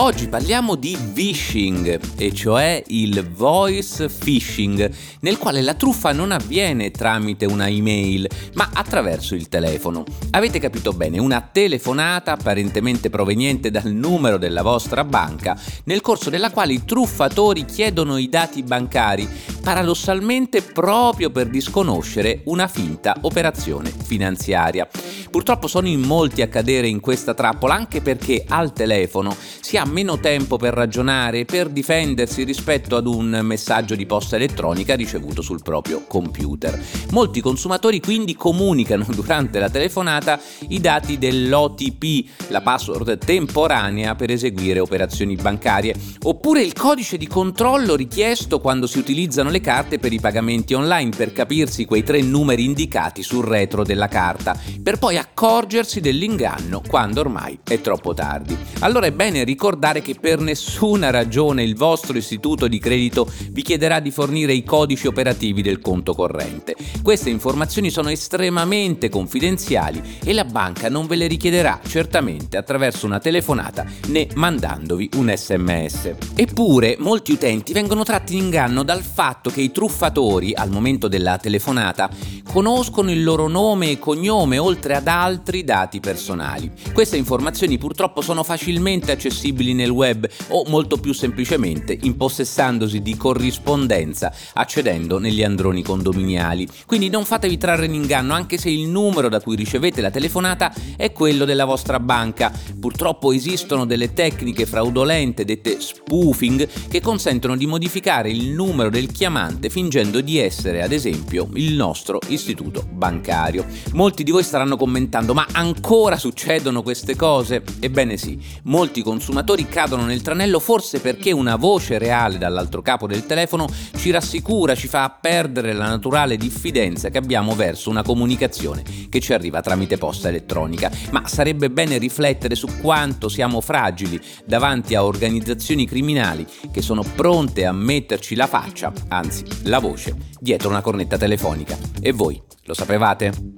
Oggi parliamo di phishing, e cioè il voice phishing, nel quale la truffa non avviene tramite una email, ma attraverso il telefono. Avete capito bene, una telefonata apparentemente proveniente dal numero della vostra banca, nel corso della quale i truffatori chiedono i dati bancari, paradossalmente proprio per disconoscere una finta operazione finanziaria. Purtroppo sono in molti a cadere in questa trappola anche perché al telefono si ha meno tempo per ragionare e per difendersi rispetto ad un messaggio di posta elettronica ricevuto sul proprio computer. Molti consumatori quindi comunicano durante la telefonata i dati dell'OTP, la password temporanea per eseguire operazioni bancarie, oppure il codice di controllo richiesto quando si utilizzano le carte per i pagamenti online per capirsi quei tre numeri indicati sul retro della carta, per poi accorgersi dell'inganno quando ormai è troppo tardi. Allora è bene ricordare ricordare che per nessuna ragione il vostro istituto di credito vi chiederà di fornire i codici operativi del conto corrente. Queste informazioni sono estremamente confidenziali e la banca non ve le richiederà certamente attraverso una telefonata né mandandovi un sms. Eppure molti utenti vengono tratti in inganno dal fatto che i truffatori al momento della telefonata conoscono il loro nome e cognome oltre ad altri dati personali. Queste informazioni purtroppo sono facilmente accessibili disponibili nel web o molto più semplicemente impossessandosi di corrispondenza accedendo negli androni condominiali. Quindi non fatevi trarre in inganno anche se il numero da cui ricevete la telefonata è quello della vostra banca. Purtroppo esistono delle tecniche fraudolente dette spoofing che consentono di modificare il numero del chiamante fingendo di essere ad esempio il nostro istituto bancario. Molti di voi staranno commentando ma ancora succedono queste cose? Ebbene sì, molti consumatori ascoltatori cadono nel tranello forse perché una voce reale dall'altro capo del telefono ci rassicura, ci fa perdere la naturale diffidenza che abbiamo verso una comunicazione che ci arriva tramite posta elettronica. Ma sarebbe bene riflettere su quanto siamo fragili davanti a organizzazioni criminali che sono pronte a metterci la faccia, anzi la voce, dietro una cornetta telefonica. E voi lo sapevate?